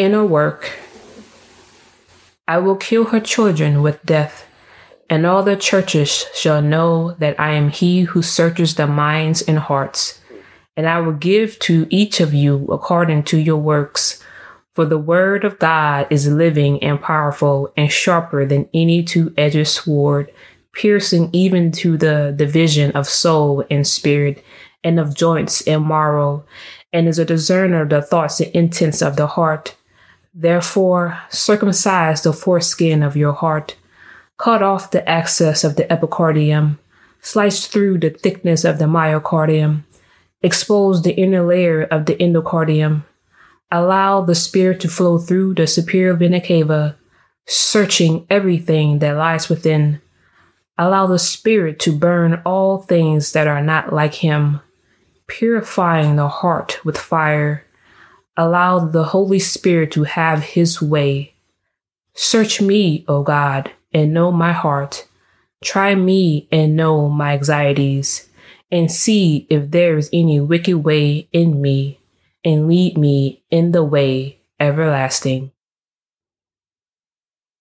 inner work. I will kill her children with death, and all the churches shall know that I am he who searches the minds and hearts. And I will give to each of you according to your works. For the word of God is living and powerful and sharper than any two edged sword, piercing even to the division of soul and spirit, and of joints and marrow, and is a discerner of the thoughts and intents of the heart. Therefore, circumcise the foreskin of your heart, cut off the excess of the epicardium, slice through the thickness of the myocardium, expose the inner layer of the endocardium, allow the spirit to flow through the superior vena cava, searching everything that lies within. Allow the spirit to burn all things that are not like him, purifying the heart with fire Allow the Holy Spirit to have his way. Search me, O God, and know my heart. Try me and know my anxieties, and see if there is any wicked way in me, and lead me in the way everlasting.